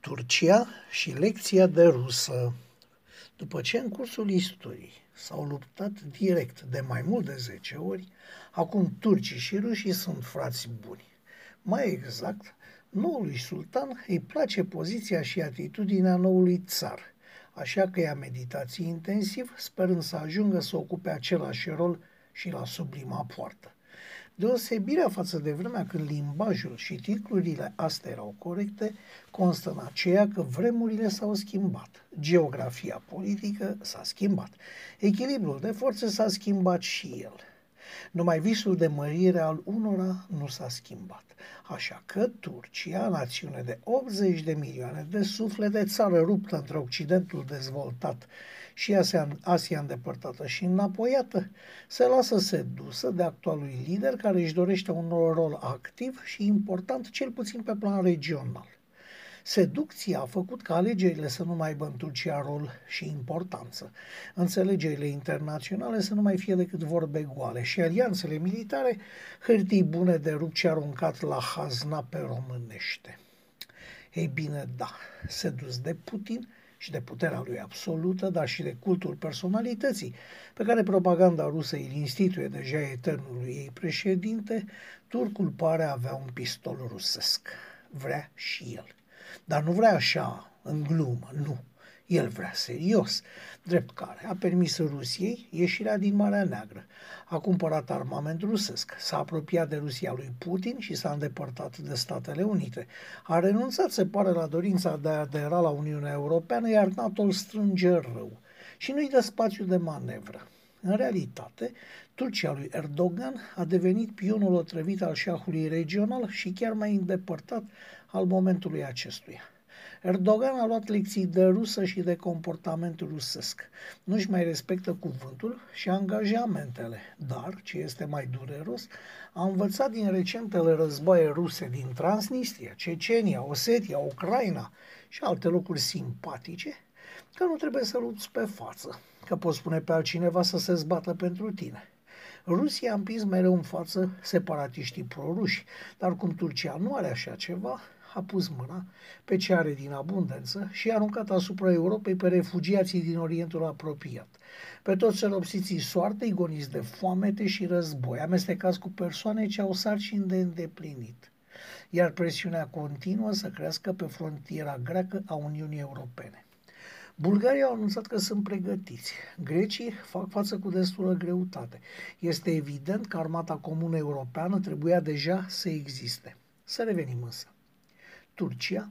Turcia și lecția de rusă. După ce în cursul istoriei s-au luptat direct de mai mult de 10 ori, acum turcii și rușii sunt frați buni. Mai exact, noului sultan îi place poziția și atitudinea noului țar, așa că ia meditații intensiv, sperând să ajungă să ocupe același rol și la sublima poartă. Deosebirea față de vremea când limbajul și titlurile astea erau corecte constă în aceea că vremurile s-au schimbat, geografia politică s-a schimbat, echilibrul de forțe s-a schimbat și el. Numai visul de mărire al unora nu s-a schimbat. Așa că Turcia, națiune de 80 de milioane de suflete, țară ruptă între Occidentul dezvoltat și Asia, Asia îndepărtată și înapoiată, se lasă sedusă de actualul lider care își dorește un rol activ și important, cel puțin pe plan regional. Seducția a făcut ca alegerile să nu mai aibă în Turcia rol și importanță, înțelegerile internaționale să nu mai fie decât vorbe goale și alianțele militare hârtii bune de rupt și aruncat la hazna pe românește. Ei bine, da, sedus de Putin – și de puterea lui absolută, dar și de cultul personalității, pe care propaganda rusă îl instituie deja eternului ei președinte, turcul pare avea un pistol rusesc. Vrea și el. Dar nu vrea așa, în glumă, nu. El vrea serios, drept care a permis Rusiei ieșirea din Marea Neagră. A cumpărat armament rusesc, s-a apropiat de Rusia lui Putin și s-a îndepărtat de Statele Unite. A renunțat, se pare, la dorința de a adera la Uniunea Europeană, iar NATO îl strânge rău și nu-i dă spațiu de manevră. În realitate, Turcia lui Erdogan a devenit pionul otrăvit al șahului regional și chiar mai îndepărtat al momentului acestuia. Erdogan a luat lecții de rusă și de comportament rusesc. Nu-și mai respectă cuvântul și angajamentele, dar, ce este mai dureros, a învățat din recentele războaie ruse din Transnistria, Cecenia, Osetia, Ucraina și alte locuri simpatice, că nu trebuie să lupți pe față, că poți spune pe altcineva să se zbată pentru tine. Rusia a împins mereu în față separatiștii proruși, dar cum Turcia nu are așa ceva, a pus mâna pe ce are din abundență și a aruncat asupra Europei pe refugiații din Orientul apropiat, pe toți celopsiții soartei goniți de foamete și război, amestecați cu persoane ce au sarcini de îndeplinit iar presiunea continuă să crească pe frontiera greacă a Uniunii Europene. Bulgaria au anunțat că sunt pregătiți. Grecii fac față cu destulă greutate. Este evident că armata comună europeană trebuia deja să existe. Să revenim însă. Turcia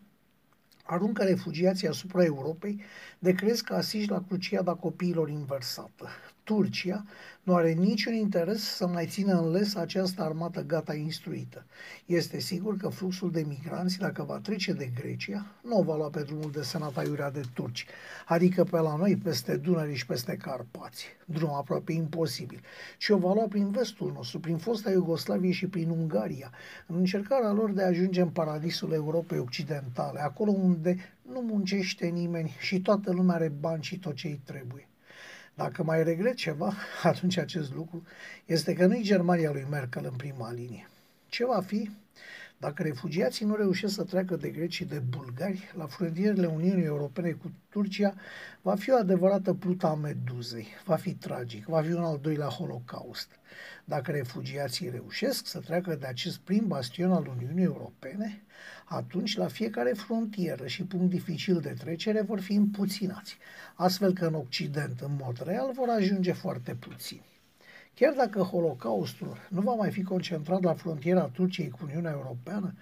aruncă refugiații asupra Europei de crezi că asigi la cruciada copiilor inversată. Turcia nu are niciun interes să mai țină în les această armată gata instruită. Este sigur că fluxul de migranți, dacă va trece de Grecia, nu o va lua pe drumul de Senata Iurea de turci, adică pe la noi, peste Dunăre și peste Carpați, drum aproape imposibil, ci o va lua prin vestul nostru, prin fosta Iugoslavie și prin Ungaria, în încercarea lor de a ajunge în paradisul Europei Occidentale, acolo unde nu muncește nimeni și toată lumea are bani și tot ce îi trebuie. Dacă mai regret ceva, atunci acest lucru este că nu-i Germania lui Merkel în prima linie. Ce va fi dacă refugiații nu reușesc să treacă de greci și de bulgari la frontierele Uniunii Europene cu Turcia, va fi o adevărată pluta a meduzei. Va fi tragic, va fi un al doilea holocaust. Dacă refugiații reușesc să treacă de acest prim bastion al Uniunii Europene, atunci la fiecare frontieră și punct dificil de trecere vor fi împuținați, astfel că în Occident, în mod real, vor ajunge foarte puțini. Chiar dacă Holocaustul nu va mai fi concentrat la frontiera Turciei cu Uniunea Europeană,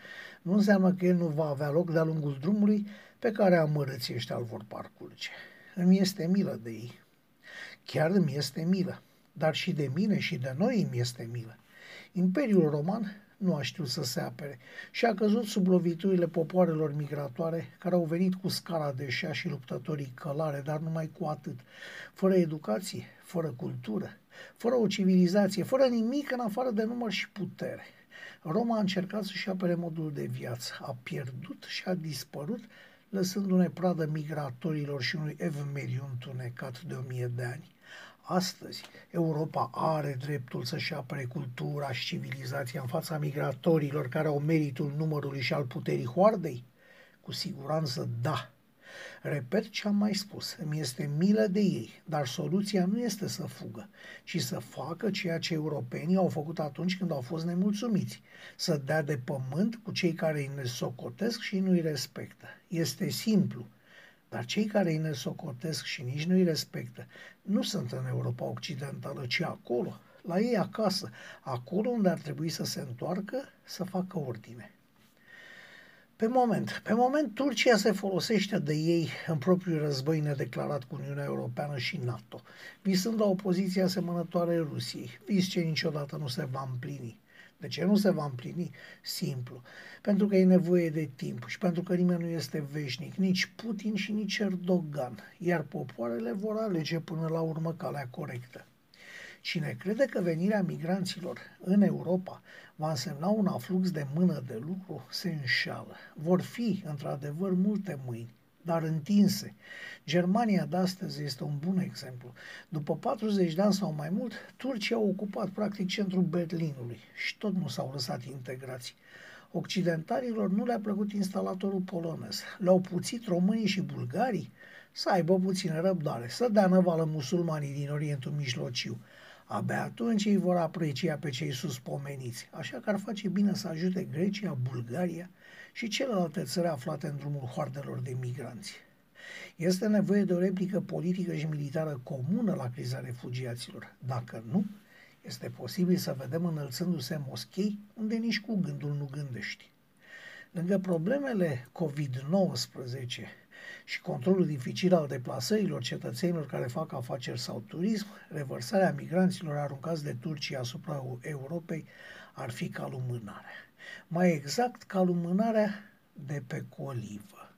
nu înseamnă că el nu va avea loc de-a lungul drumului pe care amărâții ăștia îl vor parcurge. Îmi este milă de ei. Chiar îmi este milă, dar și de mine și de noi îmi este milă. Imperiul Roman nu a știut să se apere și a căzut sub loviturile popoarelor migratoare care au venit cu scara de șa și luptătorii călare, dar numai cu atât, fără educație, fără cultură, fără o civilizație, fără nimic în afară de număr și putere. Roma a încercat să-și apere modul de viață, a pierdut și a dispărut, lăsându-ne pradă migratorilor și unui ev mediu întunecat de o mie de ani. Astăzi, Europa are dreptul să-și apere cultura și civilizația în fața migratorilor care au meritul numărului și al puterii hoardei? Cu siguranță da. Repet ce am mai spus, îmi este milă de ei, dar soluția nu este să fugă, ci să facă ceea ce europenii au făcut atunci când au fost nemulțumiți, să dea de pământ cu cei care îi nesocotesc și nu îi respectă. Este simplu, dar cei care îi nesocotesc și nici nu îi respectă nu sunt în Europa Occidentală, ci acolo, la ei acasă, acolo unde ar trebui să se întoarcă să facă ordine. Pe moment, pe moment Turcia se folosește de ei în propriul război nedeclarat cu Uniunea Europeană și NATO, visând la o poziție asemănătoare Rusiei, vis ce niciodată nu se va împlini. De ce nu se va împlini? Simplu. Pentru că e nevoie de timp și pentru că nimeni nu este veșnic, nici Putin și nici Erdogan, iar popoarele vor alege până la urmă calea corectă. Cine crede că venirea migranților în Europa va însemna un aflux de mână de lucru, se înșală. Vor fi, într-adevăr, multe mâini, dar întinse. Germania de astăzi este un bun exemplu. După 40 de ani sau mai mult, Turcia a ocupat practic centrul Berlinului și tot nu s-au lăsat integrații. Occidentalilor nu le-a plăcut instalatorul polonez. Le-au puțit românii și bulgarii să aibă puțină răbdare, să dea năvală musulmanii din Orientul Mijlociu. Abia atunci îi vor aprecia pe cei suspomeniți, așa că ar face bine să ajute Grecia, Bulgaria și celelalte țări aflate în drumul hoardelor de migranți. Este nevoie de o replică politică și militară comună la criza refugiaților. Dacă nu, este posibil să vedem înălțându-se moschei unde nici cu gândul nu gândești. Lângă problemele COVID-19 și controlul dificil al deplasărilor cetățenilor care fac afaceri sau turism, revărsarea migranților aruncați de Turcia asupra Europei ar fi ca lumânarea. Mai exact, ca lumânarea de pe colivă.